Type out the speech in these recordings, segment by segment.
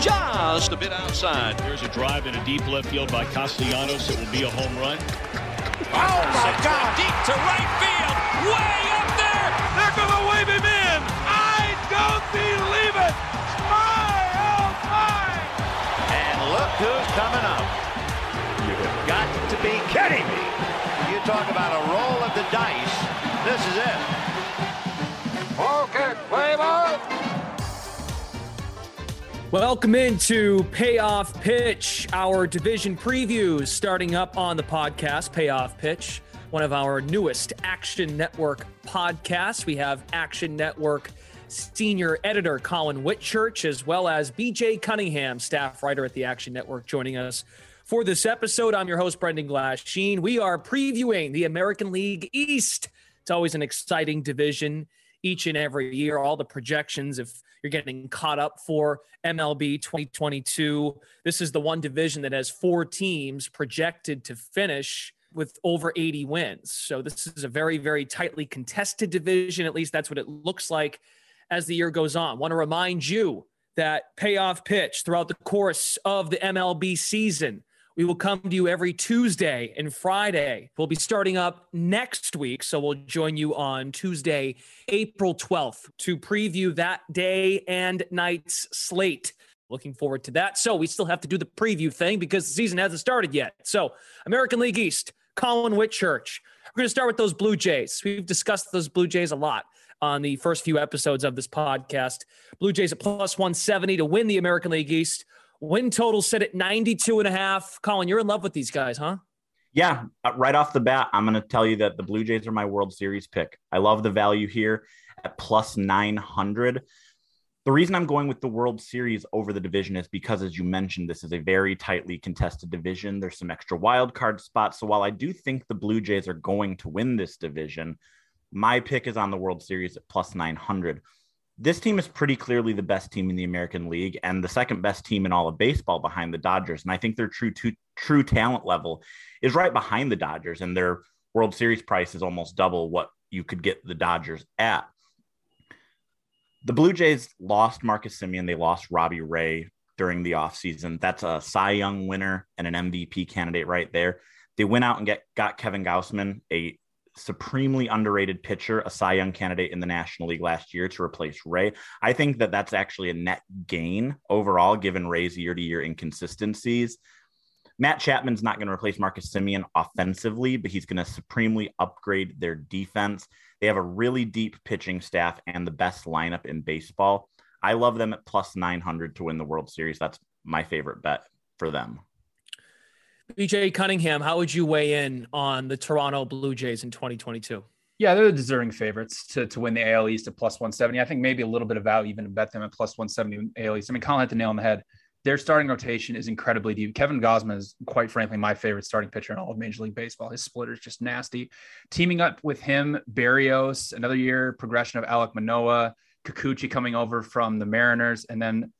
Just a bit outside. There's a drive in a deep left field by Castellanos. It will be a home run. Oh my God! Deep to right field. Way up there. They're gonna wave him in! I don't believe it! My oh my! And look who's coming up. You have got to be kidding me. You talk about a roll of the dice. This is it. Okay, play ball. Welcome into Payoff Pitch, our division previews starting up on the podcast, Payoff Pitch, one of our newest Action Network podcasts. We have Action Network senior editor Collin Whitchurch, as well as BJ Cunningham, staff writer at the Action Network, joining us for this episode. I'm your host, Brendan Glasheen. We are previewing the American League East. It's always an exciting division each and every year. All the projections, if you're getting caught up for MLB 2022, this is the one division that has four teams projected to finish with over 80 wins. So this is a very, very tightly contested division. At least that's what it looks like as the year goes on. Want to remind you that payoff pitch throughout the course of the MLB season. We will come to you every Tuesday and Friday. We'll be starting up next week. So we'll join you on Tuesday, April 12th to preview that day and night's slate. Looking forward to that. So we still have to do the preview thing because the season hasn't started yet. So American League East, Collin Whitchurch. We're going to start with those Blue Jays. We've discussed those Blue Jays a lot on the first few episodes of this podcast. Blue Jays at plus 170 to win the American League East. Win total set at 92 and a half. Collin, you're in love with these guys, huh? Yeah, uh, right off the bat, I'm going to tell you that the Blue Jays are my World Series pick. I love the value here at plus 900. The reason I'm going with the World Series over the division is because, as you mentioned, this is a very tightly contested division. There's some extra wild card spots. So while I do think the Blue Jays are going to win this division, my pick is on the World Series at plus 900 this team is pretty clearly the best team in the American League and the second best team in all of baseball behind the Dodgers. And I think their true to, true talent level is right behind the Dodgers, and their World Series price is almost double what you could get the Dodgers at. The Blue Jays lost Marcus Semien. They lost Robbie Ray during the offseason. That's a Cy Young winner and an MVP candidate right there. They went out and get got Kevin Gausman, a supremely underrated pitcher, a Cy Young candidate in the National League last year to replace Ray. I think that that's actually a net gain overall, given Ray's year to year inconsistencies. Matt Chapman's not going to replace Marcus Semien offensively, but he's going to supremely upgrade their defense. They have a really deep pitching staff and the best lineup in baseball. I love them at plus 900 to win the World Series. That's my favorite bet for them. BJ Cunningham, how would you weigh in on the Toronto Blue Jays in 2022? Yeah, they're the deserving favorites to, to win the AL East at plus 170. I think maybe a little bit of value even to bet them at plus 170 AL East. I mean, Collin hit the nail on the head. Their starting rotation is incredibly deep. Kevin Gausman is quite frankly my favorite starting pitcher in all of Major League Baseball. His splitter is just nasty. Teaming up with him, Berrios, another year progression of Alek Manoah, Kikuchi coming over from the Mariners, and then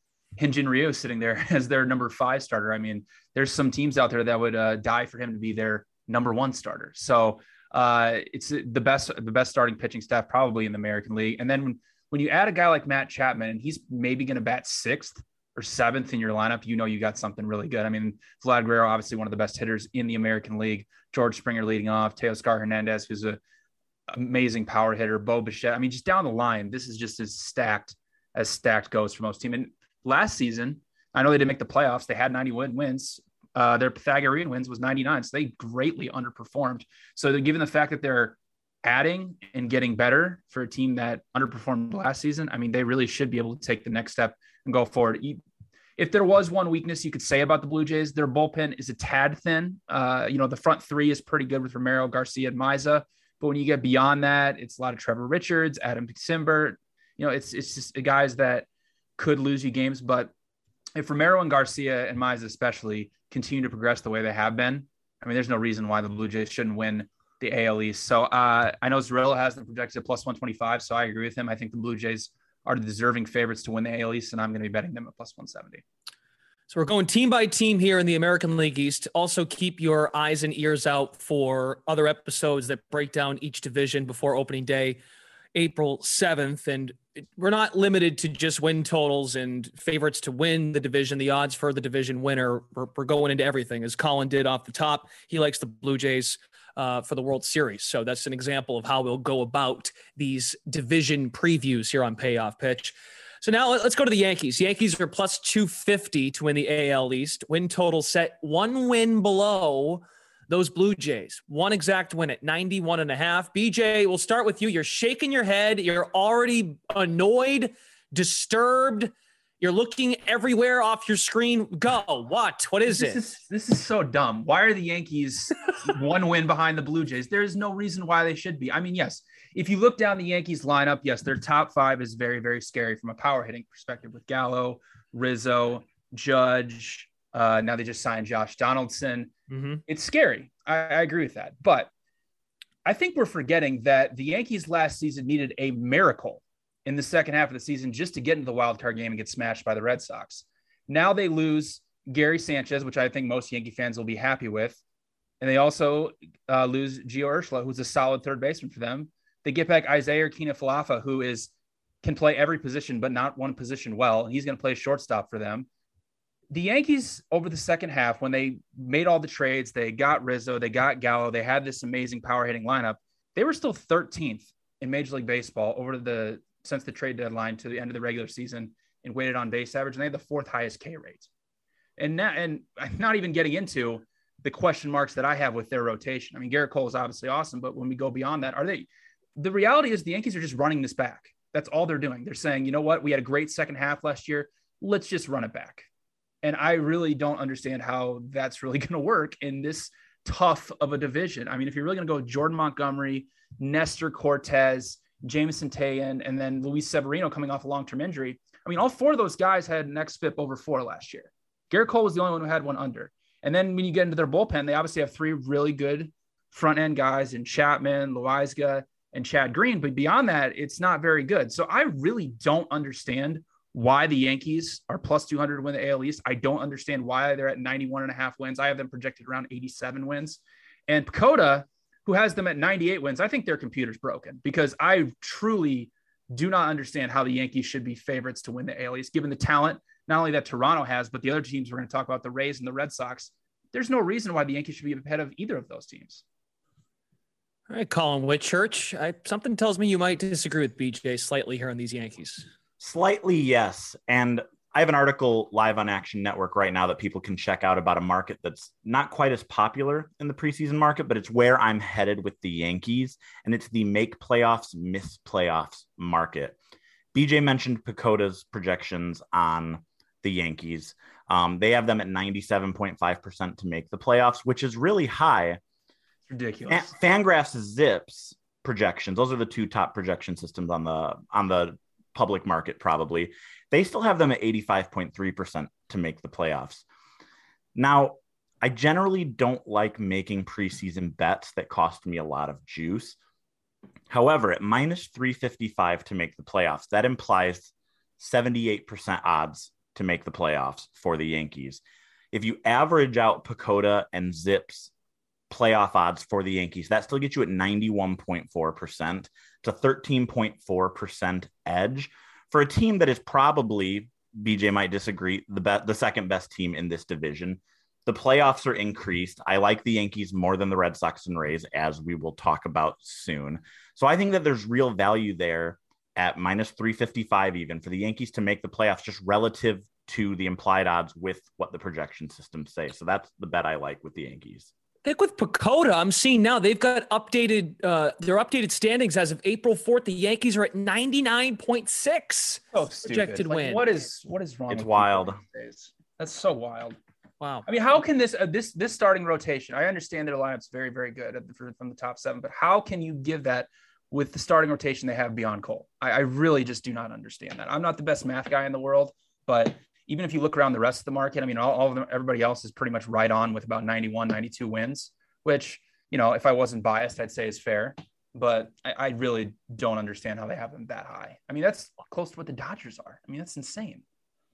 Hyun-Jin Ryu sitting there as their number five starter. I mean, there's some teams out there that would uh, die for him to be their number one starter. So Uh, it's the best the best starting pitching staff probably in the American League. And then when when you add a guy like Matt Chapman and he's maybe going to bat sixth or seventh in your lineup, you know you got something really good. I mean, Vlad Guerrero, obviously one of the best hitters in the American League. George Springer leading off, Teoscar Hernandez, who's a amazing power hitter, Bo Bichette. I mean, just down the line, this is just as stacked as stacked goes for most team. And last season, I know they didn't make the playoffs. They had 90 win wins. Uh, their Pythagorean wins was 99, so they greatly underperformed. So, given the fact that they're adding and getting better for a team that underperformed last season, I mean, they really should be able to take the next step and go forward. If there was one weakness you could say about the Blue Jays, their bullpen is a tad thin. Uh, you know, the front three is pretty good with Romero, Garcia, and Mayza. But when you get beyond that, it's a lot of Trevor Richards, Adam Cimber. You know, it's it's just guys that could lose you games. But if Romero and Garcia and Mayza especially continue to progress the way they have been, I mean, there's no reason why the Blue Jays shouldn't win the AL East. So uh, I know Zerillo has them projected at plus 125. So I agree with him. I think the Blue Jays are the deserving favorites to win the AL East, and I'm going to be betting them at plus 170. So we're going team by team here in the American League East. Also, keep your eyes and ears out for other episodes that break down each division before opening day, April 7th. And we're not limited to just win totals and favorites to win the division, the odds for the division winner. We're, we're going into everything, as Colin did off the top. He likes the Blue Jays uh, for the World Series. So that's an example of how we'll go about these division previews here on Payoff Pitch. So now let's go to the Yankees. Yankees are plus 250 to win the AL East. Win total set one win below those Blue Jays. One exact win at 91 and a half. BJ, we'll start with you. You're shaking your head. You're already annoyed, disturbed. You're looking everywhere off your screen. Go. What? What is this it? Is, this is so dumb. Why are the Yankees one win behind the Blue Jays? There is no reason why they should be. I mean, yes, if you look down the Yankees lineup, yes, their top five is very, very scary from a power hitting perspective with Gallo, Rizzo, Judge. Uh, now they just signed Josh Donaldson. Mm-hmm. It's scary. I, I agree with that. But I think we're forgetting that the Yankees last season needed a miracle in the second half of the season just to get into the wild card game and get smashed by the Red Sox. Now they lose Gary Sanchez, which I think most Yankee fans will be happy with. And they also uh, lose Gio Urshela, who's a solid third baseman for them. They get back Isaiah Kiner-Falefa, who is can play every position, but not one position well. And he's going to play shortstop for them. The Yankees over the second half, when they made all the trades, they got Rizzo, they got Gallo, they had this amazing power hitting lineup. They were still 13th in Major League Baseball over the since the trade deadline to the end of the regular season in weighted on base average, and they had the fourth highest K rate. And now, and not even getting into the question marks that I have with their rotation. I mean, Gerrit Cole is obviously awesome, but when we go beyond that, are they the reality is the Yankees are just running this back. That's all they're doing. They're saying, you know what? We had a great second half last year. Let's just run it back. And I really don't understand how that's really going to work in this tough of a division. I mean, if you're really going to go Jordan Montgomery, Nestor Cortes, Jameson Taillon, and then Luis Severino coming off a long term injury, I mean, all four of those guys had an xFIP over four last year. Gerrit Cole was the only one who had one under. And then when you get into their bullpen, they obviously have three really good front end guys in Chapman, Loaisiga, and Chad Green. But beyond that, it's not very good. So I really don't understand why the Yankees are plus 200 to win the AL East. I don't understand why they're at 91 and a half wins. I have them projected around 87 wins. And PECOTA, who has them at 98 wins, I think their computer's broken because I truly do not understand how the Yankees should be favorites to win the AL East, given the talent not only that Toronto has, but the other teams we're going to talk about, the Rays and the Red Sox. There's no reason why the Yankees should be ahead of either of those teams. All right, Collin Whitchurch. I, something tells me you might disagree with BJ slightly here on these Yankees. Slightly, yes. And I have an article live on Action Network right now that people can check out about a market that's not quite as popular in the preseason market, but it's where I'm headed with the Yankees. And it's the make playoffs, miss playoffs market. BJ mentioned PECOTA's projections on the Yankees. Um, they have them at 97.5% to make the playoffs, which is really high It's ridiculous. FanGraphs ZiPS projections; those are the two top projection systems on the on the public market. Probably they still have them at eighty five point three percent to make the playoffs. Now, I generally don't like making preseason bets that cost me a lot of juice. However, at minus 355 to make the playoffs, that implies 78% odds to make the playoffs for the Yankees. If you average out PECOTA and ZiPS playoff odds for the Yankees. That still gets you at 91.4% to 13.4% edge for a team that is probably BJ might disagree the be- the second best team in this division. The playoffs are increased. I like the Yankees more than the Red Sox and Rays as we will talk about soon. So I think that there's real value there at minus 355 even for the Yankees to make the playoffs just relative to the implied odds with what the projection systems say. So that's the bet I like with the Yankees. I think with PECOTA, I'm seeing now they've got updated uh, their updated standings as of April 4th. The Yankees are at 99.6 So projected Like, win. what is what is wrong? It's with wild. people these days? That's so wild. Wow. I mean, how can this uh, this this starting rotation? I understand their lineup's very very good at the, from the top seven, but how can you give that with the starting rotation they have beyond Cole? I, I really just do not understand that. I'm not the best math guy in the world, but even if you look around the rest of the market, I mean, all, all of them, everybody else is pretty much right on with about 91, 92 wins, which you know, if I wasn't biased, I'd say is fair. But I, I really don't understand how they have them that high. I mean, that's close to what the Dodgers are. I mean, that's insane.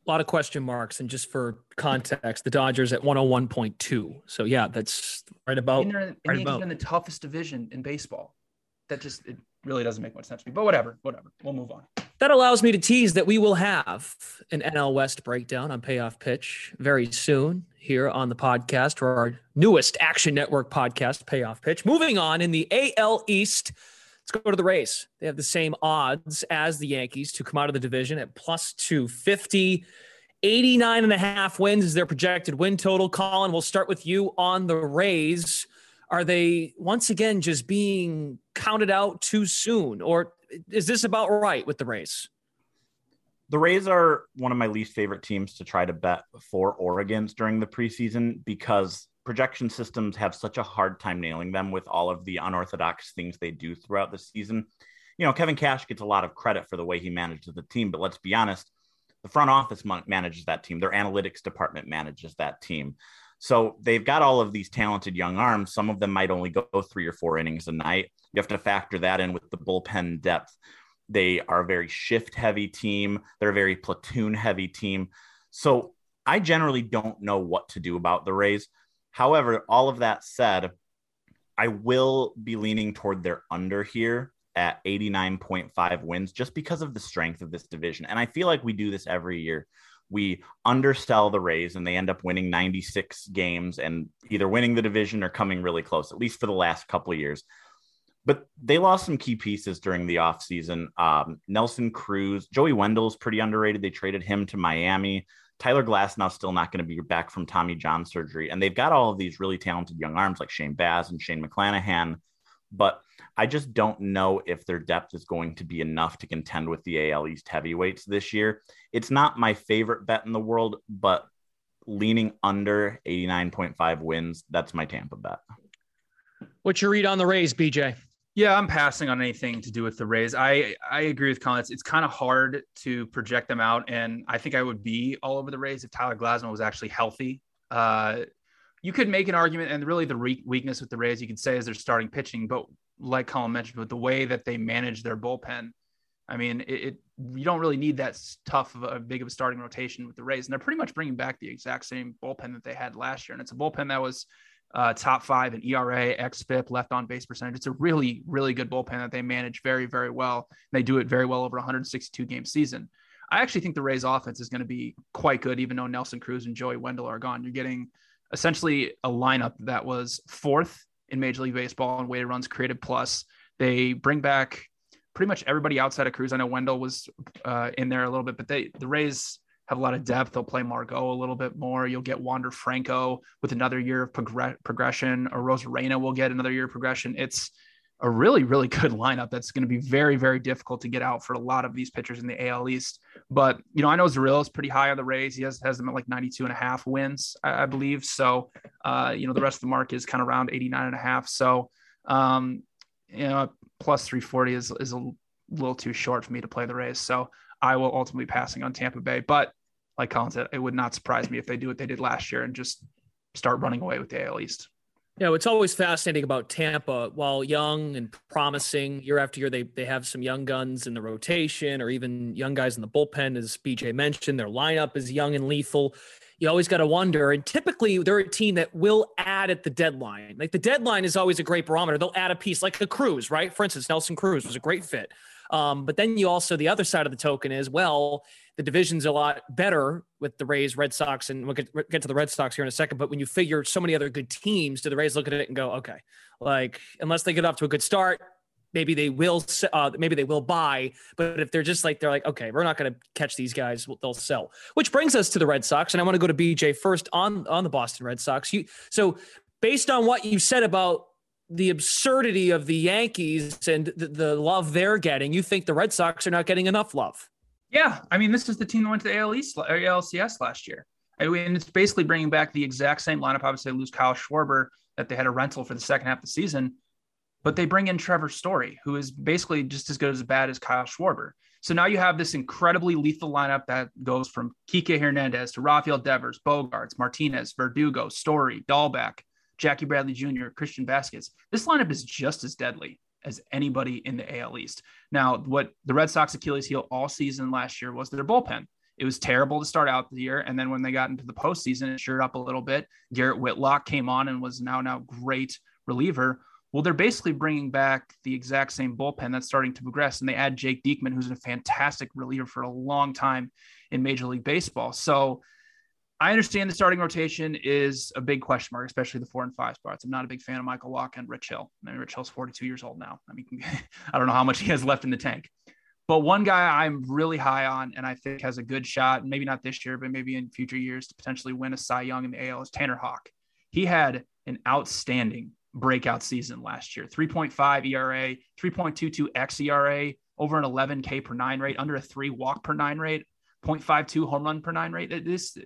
A lot of question marks. And just for context, the Dodgers at 101.2. So, yeah, that's right about. and they're, and right about. in the toughest division in baseball. That just it really doesn't make much sense to me. But whatever, whatever. We'll move on. That allows me to tease that we will have an NL West breakdown on Payoff Pitch very soon here on the podcast for our newest Action Network podcast, Payoff Pitch. Moving on in the AL East, let's go to the Rays. They have the same odds as the Yankees to come out of the division at plus 250. 89 and a half wins is their projected win total. Collin, we'll start with you on the Rays. Are they once again just being counted out too soon? Or is this about right with the Rays? The Rays are one of my least favorite teams to try to bet for Oregon's during the preseason because projection systems have such a hard time nailing them with all of the unorthodox things they do throughout the season. You know, Kevin Cash gets a lot of credit for the way he manages the team, but let's be honest, the front office manages that team, their analytics department manages that team. So they've got all of these talented young arms. Some of them might only go three or four innings a night. You have to factor that in with the bullpen depth. They are a very shift heavy team. They're a very platoon heavy team. So I generally don't know what to do about the Rays. However, all of that said, I will be leaning toward their under here at 89.5 wins just because of the strength of this division. And I feel like we do this every year. We undersell the Rays and they end up winning 96 games and either winning the division or coming really close, at least for the last couple of years but they lost some key pieces during the offseason. Um, Nelson Cruz, Joey Wendle's pretty underrated. They traded him to Miami. Tyler Glasnow still not going to be back from Tommy John surgery. And they've got all of these really talented young arms like Shane Baz and Shane McClanahan. But I just don't know if their depth is going to be enough to contend with the AL East heavyweights this year. It's not my favorite bet in the world, but leaning under 89.5 wins, that's my Tampa bet. What's your read on the Rays, BJ? Yeah, I'm passing on anything to do with the Rays. I I agree with Collins. It's, it's kind of hard to project them out, and I think I would be all over the Rays if Tyler Glasnow was actually healthy. Uh, you could make an argument, and really the re- weakness with the Rays, you could say, is their starting pitching. But like Collin mentioned, with the way that they manage their bullpen, I mean, it, it you don't really need that tough of a big of a starting rotation with the Rays, and they're pretty much bringing back the exact same bullpen that they had last year, and it's a bullpen that was uh, top five in ERA, xFIP, left on base percentage. It's a really, really good bullpen that they manage very, very well. They do it very well over 162 game season. I actually think the Rays offense is going to be quite good, even though Nelson Cruz and Joey Wendle are gone. You're getting essentially a lineup that was fourth in Major League Baseball in weighted runs created plus. They bring back pretty much everybody outside of Cruz. I know Wendle was uh, in there a little bit, but they the Rays have a lot of depth. They'll play Margot a little bit more. You'll get Wander Franco with another year of progr- progression, or Arozarena will get another year of progression. It's a really, really good lineup that's going to be very, very difficult to get out for a lot of these pitchers in the AL East. But, you know, I know Zerillo is pretty high on the Rays. He has, has them at like 92 and a half wins, I, I believe. So, uh, you know, the rest of the market is kind of around 89 and a half. So, um, you know, plus 340 is, is a little too short for me to play the Rays. So I will ultimately passing on Tampa Bay. But like Collin said, it would not surprise me if they do what they did last year and just start running away with the AL East. You know, it's always fascinating about Tampa. While young and promising, year after year, they they have some young guns in the rotation, or even young guys in the bullpen, as BJ mentioned. Their lineup is young and lethal. You always got to wonder. And typically, they're a team that will add at the deadline. Like the deadline is always a great barometer. They'll add a piece, like the Cruz, right? For instance, Nelson Cruz was a great fit. Um, but then you also the other side of the token is well, the division's a lot better with the Rays, Red Sox, and we'll get, get to the Red Sox here in a second. But when you figure so many other good teams, do the Rays look at it and go, okay, like unless they get off to a good start, maybe they will uh, maybe they will buy. But if they're just like they're like okay we're not going to catch these guys they'll sell. Which brings us to the red sox and i want to go to bj first on on the boston red sox. You so based on what you said about the absurdity of the Yankees and the, the, love they're getting, you think the Red Sox are not getting enough love. Yeah, I mean, this is the team that went to AL East uh, or ALCS last year. I mean, it's basically bringing back the exact same lineup. Obviously, they lose Kyle Schwarber that they had a rental for the second half of the season, but they bring in Trevor Story, who is basically just as good as bad as Kyle Schwarber. So now you have this incredibly lethal lineup that goes from Kike Hernandez to Rafael Devers, Bogaerts, Martinez, Verdugo, Story, Dalbec, Jackie Bradley Jr., Christian Vázquez. This lineup is just as deadly as anybody in the AL East. Now, what the Red Sox Achilles heel all season last year was their bullpen. It was terrible to start out the year, and then when they got into the postseason, it shored up a little bit. Garrett Whitlock came on and was now now great reliever. Well, they're basically bringing back the exact same bullpen that's starting to progress, and they add Jake Diekman, who's a fantastic reliever for a long time in Major League Baseball. So I understand the starting rotation is a big question mark, especially the four and five spots. I'm not a big fan of Michael and Rich Hill. I mean, Rich Hill's 42 years old now. I mean, I don't know how much he has left in the tank. But one guy I'm really high on and I think has a good shot, maybe not this year, but maybe in future years to potentially win a Cy Young in the AL is Tanner Houck. He had an outstanding breakout season last year 3.5 ERA, 3.22 xERA, over an 11 K per nine rate, under a three walk per nine rate, 0.52 home run per nine rate. This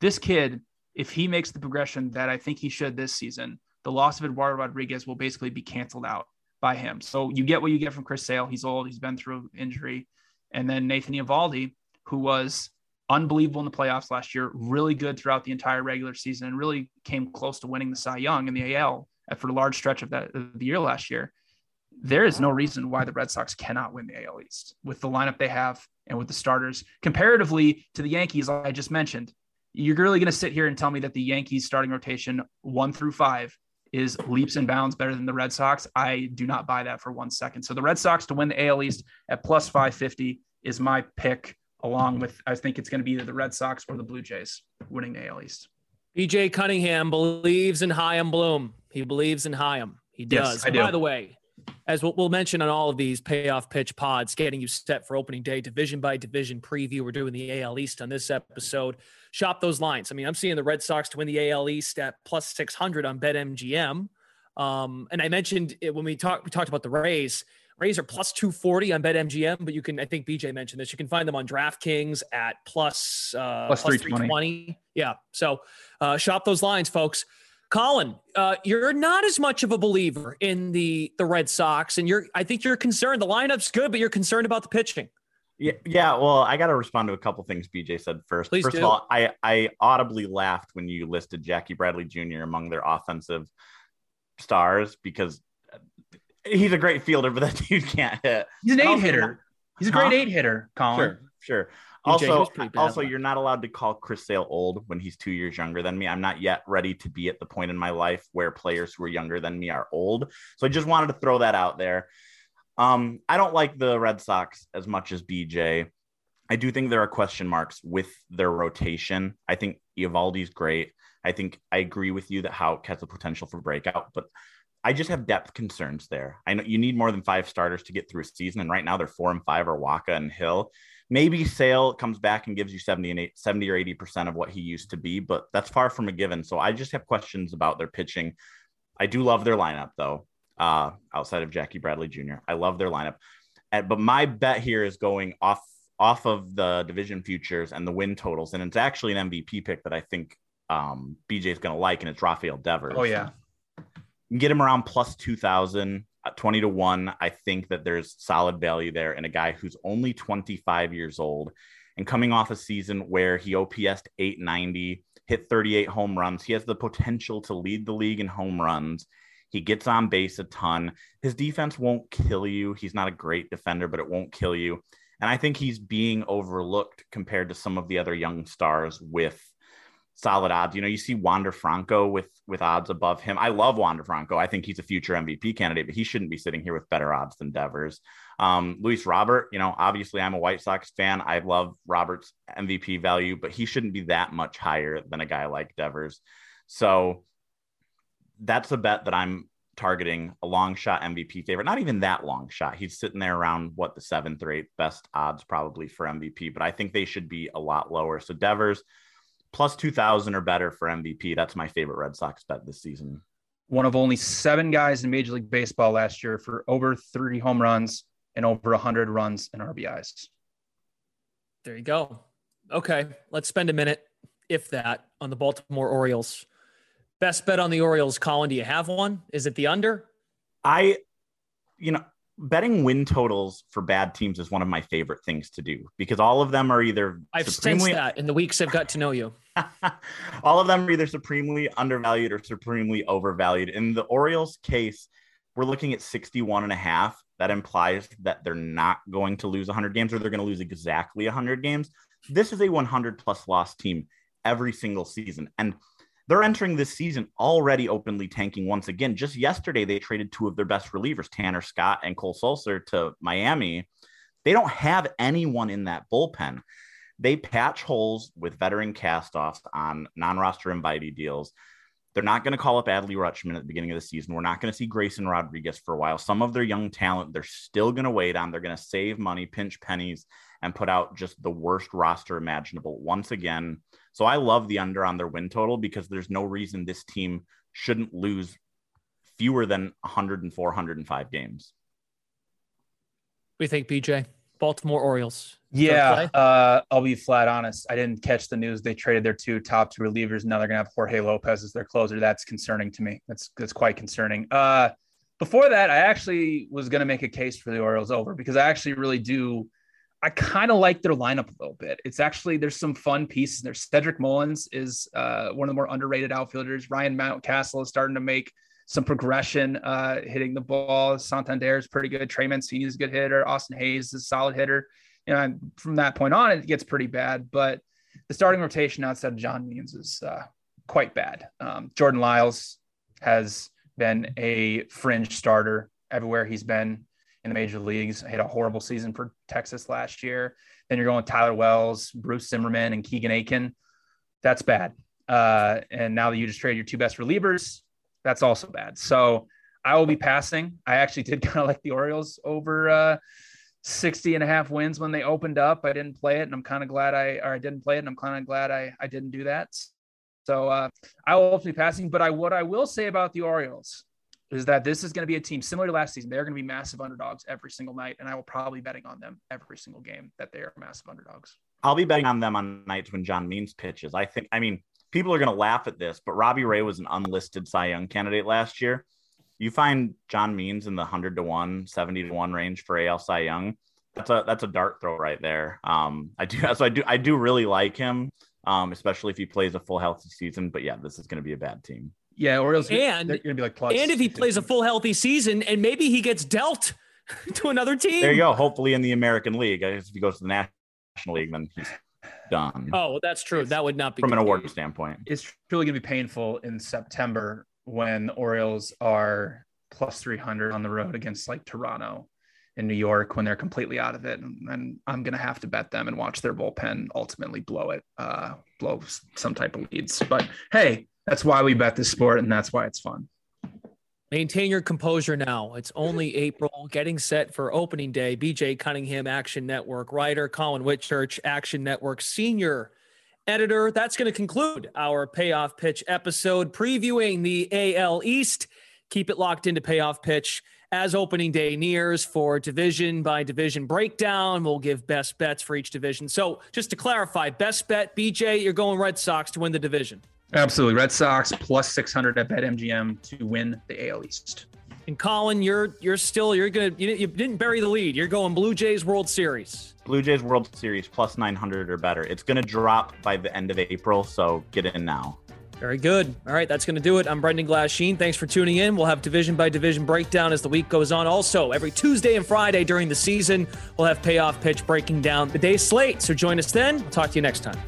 this kid, if he makes the progression that I think he should this season, the loss of Eduardo Rodriguez will basically be canceled out by him. So you get what you get from Chris Sale. He's old, he's been through injury. And then Nathan Eovaldi, who was unbelievable in the playoffs last year, really good throughout the entire regular season, and really came close to winning the Cy Young in the AL for a large stretch of that of the year last year. There is no reason why the Red Sox cannot win the AL East with the lineup they have and with the starters comparatively to the Yankees, I just mentioned you're really going to sit here and tell me that the Yankees starting rotation one through five is leaps and bounds better than the Red Sox. I do not buy that for one second. So the Red Sox to win the AL East at plus 550 is my pick, along with I think it's going to be either the Red Sox or the Blue Jays winning the AL East. BJ Cunningham believes in Chaim Bloom. He believes in Chaim. He does. Yes, I do. By the way, as we'll mention on all of these payoff pitch pods, getting you set for opening day, division by division preview. We're doing the AL East on this episode. Shop those lines. I mean, I'm seeing the Red Sox to win the AL East at plus 600 on BetMGM. Um, and I mentioned it when we talked we talked about the Rays. Rays are plus 240 on BetMGM, but you can, I think BJ mentioned this, you can find them on DraftKings at plus, uh, plus, plus 320. 320. Yeah. So uh, shop those lines, folks. Collin, uh, you're not as much of a believer in the the Red Sox, and you're I think you're concerned. The lineup's good, but you're concerned about the pitching. Yeah, yeah. Well, I got to respond to a couple things BJ said first. Please first do. of all, I I audibly laughed when you listed Jackie Bradley Jr. among their offensive stars because uh, he's a great fielder, but that dude can't hit. He's an eight hitter. He's a great huh? eight hitter, Collin. Sure, sure also, also, you're not allowed to call Chris Sale old when he's two years younger than me. I'm not yet ready to be at the point in my life where players who are younger than me are old. So I just wanted to throw that out there. Um, I don't like the Red Sox as much as BJ. I do think there are question marks with their rotation. I think Eovaldi's great. I think I agree with you that Houck has the potential for breakout, but I just have depth concerns there. I know you need more than five starters to get through a season, and right now they're four and five are Wacha and Hill. Maybe Sale comes back and gives you 70 and 8, 70 or 80% of what he used to be, but that's far from a given. So I just have questions about their pitching. I do love their lineup though, uh, outside of Jackie Bradley Jr. I love their lineup. but my bet here is going off off of the division futures and the win totals. And it's actually an MVP pick that I think um, BJ is going to like, and it's Rafael Devers. Oh, yeah. get him around plus 2,000. 20 to 1, I think that there's solid value there in a guy who's only 25 years old and coming off a season where he OPSed 890. hit 38 home runs. He has the potential to lead the league in home runs. He gets on base a ton. His defense won't kill you. He's not a great defender, but it won't kill you. And I think he's being overlooked compared to some of the other young stars with solid odds. You know, you see Wander Franco with with odds above him. I love Wander Franco. I think he's a future MVP candidate, but he shouldn't be sitting here with better odds than Devers. Um, Luis Robert, you know, obviously I'm a White Sox fan. I love Robert's MVP value, but he shouldn't be that much higher than a guy like Devers. So that's a bet that I'm targeting a long shot MVP favorite. Not even that long shot. He's sitting there around what the seventh or eighth best odds probably for MVP, but I think they should be a lot lower. So Devers plus 2000 or better for MVP. That's my favorite Red Sox bet this season. One of only seven guys in Major League Baseball last year for over 30 home runs and over 100 runs and RBIs. There you go. Okay, let's spend a minute, if that, on the Baltimore Orioles. Best bet on the Orioles, Collin. Do you have one? Is it the under? I, you know, betting win totals for bad teams is one of my favorite things to do because all of them are either I've supremely... sensed that in the weeks I've got to know you. all of them are either supremely undervalued or supremely overvalued. In the Orioles case, we're looking at 61 and a half. That implies that they're not going to lose 100 games or they're going to lose exactly 100 games. This is a 100 plus loss team every single season. And they're entering this season already openly tanking once again. Just yesterday, they traded two of their best relievers, Tanner Scott and Cole Sulser, to Miami. They don't have anyone in that bullpen. They patch holes with veteran castoffs on non roster invitee deals. They're not going to call up Adley Rutschman at the beginning of the season. We're not going to see Grayson Rodriguez for a while. Some of their young talent, they're still going to wait on. They're going to save money, pinch pennies, and put out just the worst roster imaginable once again. So I love the under on their win total because there's no reason this team shouldn't lose fewer than 104, 105 games. We think BJ Baltimore Orioles. Yeah, uh, I'll be flat honest. I didn't catch the news they traded their two top two relievers. Now they're gonna have Jorge Lopez as their closer. That's concerning to me. That's that's quite concerning. Uh, before that, I actually was gonna make a case for the Orioles over because I actually really do I kind of like their lineup a little bit. It's actually there's some fun pieces. There's Cedric Mullins is uh, one of the more underrated outfielders. Ryan Mountcastle is starting to make some progression, uh, hitting the ball. Santander is pretty good. Trey Mancini is a good hitter. Austin Hays is a solid hitter. You know, from that point on, it gets pretty bad. But the starting rotation outside of John Means is uh, quite bad. Um, Jordan Lyles has been a fringe starter everywhere he's been in the major leagues. Had a horrible season for Texas last year. Then you're going Tyler Wells, Bruce Zimmermann, and Keegan Akin. That's bad. Uh, and now that you just traded your two best relievers, that's also bad. So I will be passing. I actually did kind of like the Orioles over uh, 60 and a half wins when they opened up. I didn't play it, and I'm kind of glad I or I didn't play it, and I'm kind of glad I I didn't do that. So uh, I will be passing. But I what I will say about the Orioles is that this is going to be a team similar to last season. They're going to be massive underdogs every single night, and I will probably be betting on them every single game that they are massive underdogs. I'll be betting on them on nights when John Means pitches. I think. I mean, people are going to laugh at this, but Robbie Ray was an unlisted Cy Young candidate last year. You find John Means in the hundred to one, 70 to one range for AL Cy Young. That's a that's a dart throw right there. Um, I do so I do I do really like him, um, especially if he plays a full healthy season. But yeah, this is going to be a bad team. Yeah, Orioles and they're going to be like plus. And if he plays a full healthy season, and maybe he gets dealt to another team. There you go. Hopefully in the American League. I guess if he goes to the National League, then he's done. Oh, well, that's true. That would not be from an award standpoint. It's truly going to be painful in September when the Orioles are plus 300 on the road against like Toronto in New York when they're completely out of it. And, and I'm going to have to bet them and watch their bullpen ultimately blow it, uh, blow some type of leads. But hey, that's why we bet this sport and that's why it's fun. Maintain your composure now. It's only April, getting set for opening day. BJ Cunningham, Action Network writer, Collin Whitchurch, Action Network senior editor. That's going to conclude our payoff pitch episode previewing the AL East. Keep it locked into payoff pitch as opening day nears for division by division breakdown. We'll give best bets for each division. So, just to clarify, best bet, BJ, you're going Red Sox to win the division. Absolutely. Red Sox plus 600 at BetMGM to win the AL East. And Collin, you're you're still you're gonna you, you didn't bury the lead. You're going Blue Jays World Series. Blue Jays World Series plus 900 or better. It's going to drop by the end of April, so get in now. Very good. All right, that's going to do it. I'm Brendan Glasheen. Thanks for tuning in. We'll have division by division breakdown as the week goes on. Also, every Tuesday and Friday during the season, we'll have payoff pitch breaking down the day slate. So join us then. We'll talk to you next time.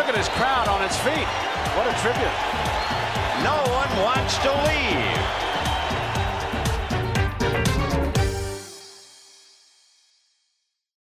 Look at his crowd on its feet. What a tribute. No one wants to leave.